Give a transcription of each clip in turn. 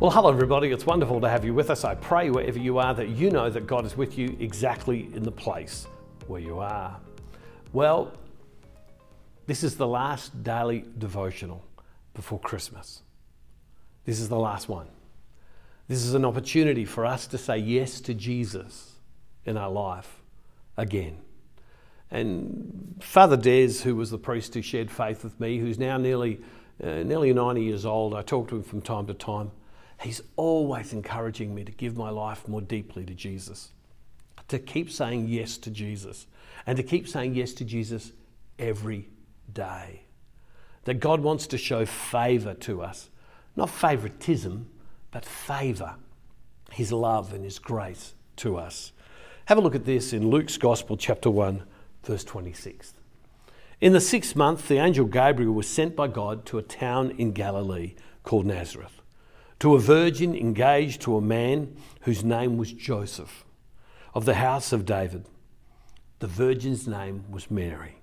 Well, hello, everybody. It's wonderful to have you with us. I pray wherever you are that you know that God is with you exactly in the place where you are. Well, this is the last daily devotional before Christmas. This is the last one. This is an opportunity for us to say yes to Jesus in our life again. And Father Des, who was the priest who shared faith with me, who's now nearly, uh, nearly 90 years old, I talk to him from time to time. He's always encouraging me to give my life more deeply to Jesus, to keep saying yes to Jesus, and to keep saying yes to Jesus every day. That God wants to show favour to us, not favouritism, but favour, His love and His grace to us. Have a look at this in Luke's Gospel, chapter 1, verse 26. In the sixth month, the angel Gabriel was sent by God to a town in Galilee called Nazareth to a virgin engaged to a man whose name was Joseph of the house of David. The virgin's name was Mary.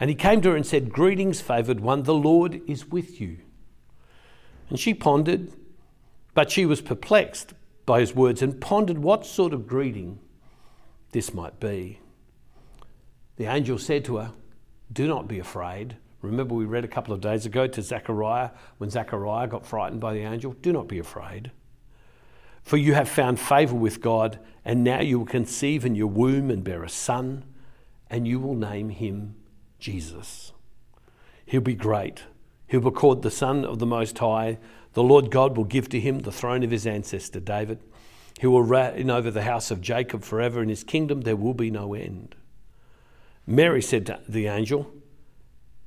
And he came to her and said, Greetings, favoured one, the Lord is with you. And she pondered, but she was perplexed by his words and pondered what sort of greeting this might be. The angel said to her, Do not be afraid. Remember, we read a couple of days ago to Zechariah when Zechariah got frightened by the angel. Do not be afraid, for you have found favor with God, and now you will conceive in your womb and bear a son, and you will name him Jesus. He'll be great. He'll be called the Son of the Most High. The Lord God will give to him the throne of his ancestor David. He will reign over the house of Jacob forever. In his kingdom there will be no end. Mary said to the angel,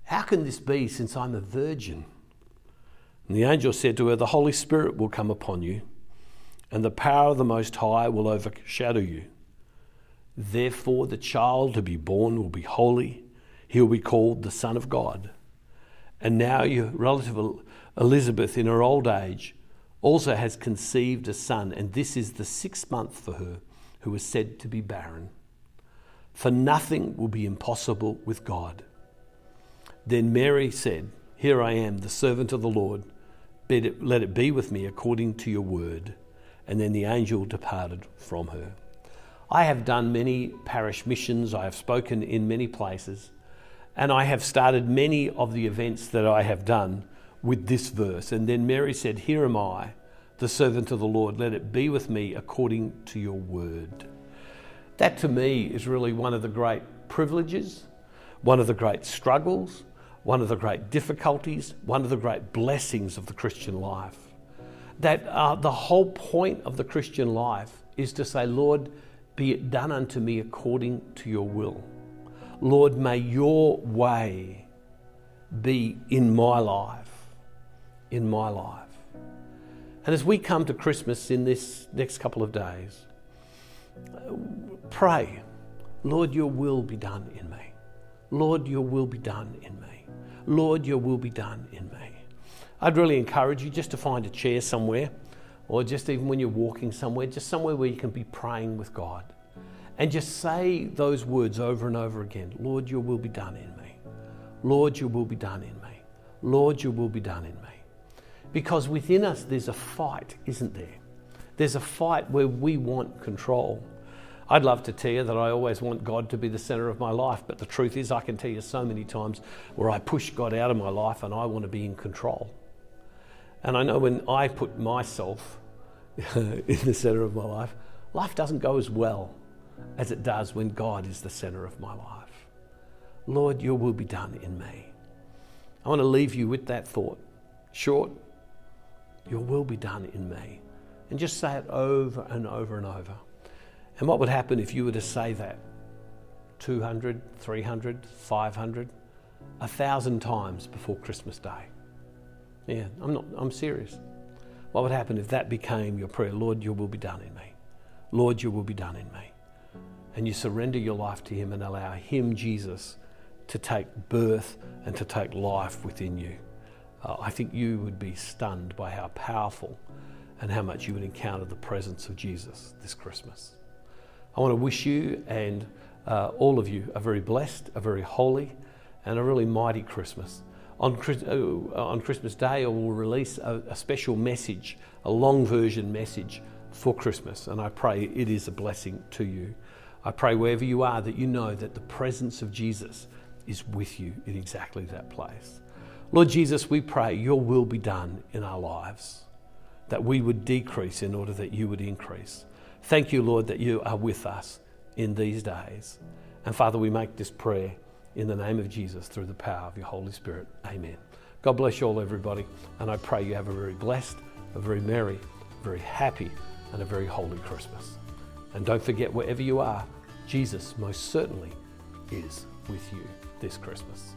how can this be since I'm a virgin? And the angel said to her, The Holy Spirit will come upon you, and the power of the Most High will overshadow you. Therefore, the child to be born will be holy. He will be called the Son of God. And now, your relative Elizabeth, in her old age, also has conceived a son, and this is the sixth month for her, who was said to be barren. For nothing will be impossible with God. Then Mary said, Here I am, the servant of the Lord. Let it be with me according to your word. And then the angel departed from her. I have done many parish missions, I have spoken in many places, and I have started many of the events that I have done with this verse. And then Mary said, Here am I, the servant of the Lord. Let it be with me according to your word. That to me is really one of the great privileges, one of the great struggles, one of the great difficulties, one of the great blessings of the Christian life. That uh, the whole point of the Christian life is to say, Lord, be it done unto me according to your will. Lord, may your way be in my life, in my life. And as we come to Christmas in this next couple of days, pray, Lord, your will be done in me. Lord, your will be done in me. Lord, your will be done in me. I'd really encourage you just to find a chair somewhere, or just even when you're walking somewhere, just somewhere where you can be praying with God. And just say those words over and over again Lord, your will be done in me. Lord, your will be done in me. Lord, your will be done in me. Because within us, there's a fight, isn't there? There's a fight where we want control. I'd love to tell you that I always want God to be the center of my life, but the truth is, I can tell you so many times where I push God out of my life and I want to be in control. And I know when I put myself in the center of my life, life doesn't go as well as it does when God is the center of my life. Lord, your will be done in me. I want to leave you with that thought. Short, your will be done in me. And just say it over and over and over. And what would happen if you were to say that 200, 300, 500, a thousand times before Christmas Day? Yeah, I'm not, I'm serious. What would happen if that became your prayer? Lord, your will be done in me. Lord, your will be done in me. And you surrender your life to Him and allow Him, Jesus, to take birth and to take life within you. Uh, I think you would be stunned by how powerful and how much you would encounter the presence of Jesus this Christmas. I want to wish you and uh, all of you a very blessed, a very holy, and a really mighty Christmas. on, uh, on Christmas Day, I will release a, a special message, a long version message for Christmas. And I pray it is a blessing to you. I pray wherever you are that you know that the presence of Jesus is with you in exactly that place. Lord Jesus, we pray your will be done in our lives, that we would decrease in order that you would increase. Thank you, Lord, that you are with us in these days. And Father, we make this prayer in the name of Jesus through the power of your Holy Spirit. Amen. God bless you all, everybody. And I pray you have a very blessed, a very merry, very happy, and a very holy Christmas. And don't forget, wherever you are, Jesus most certainly is with you this Christmas.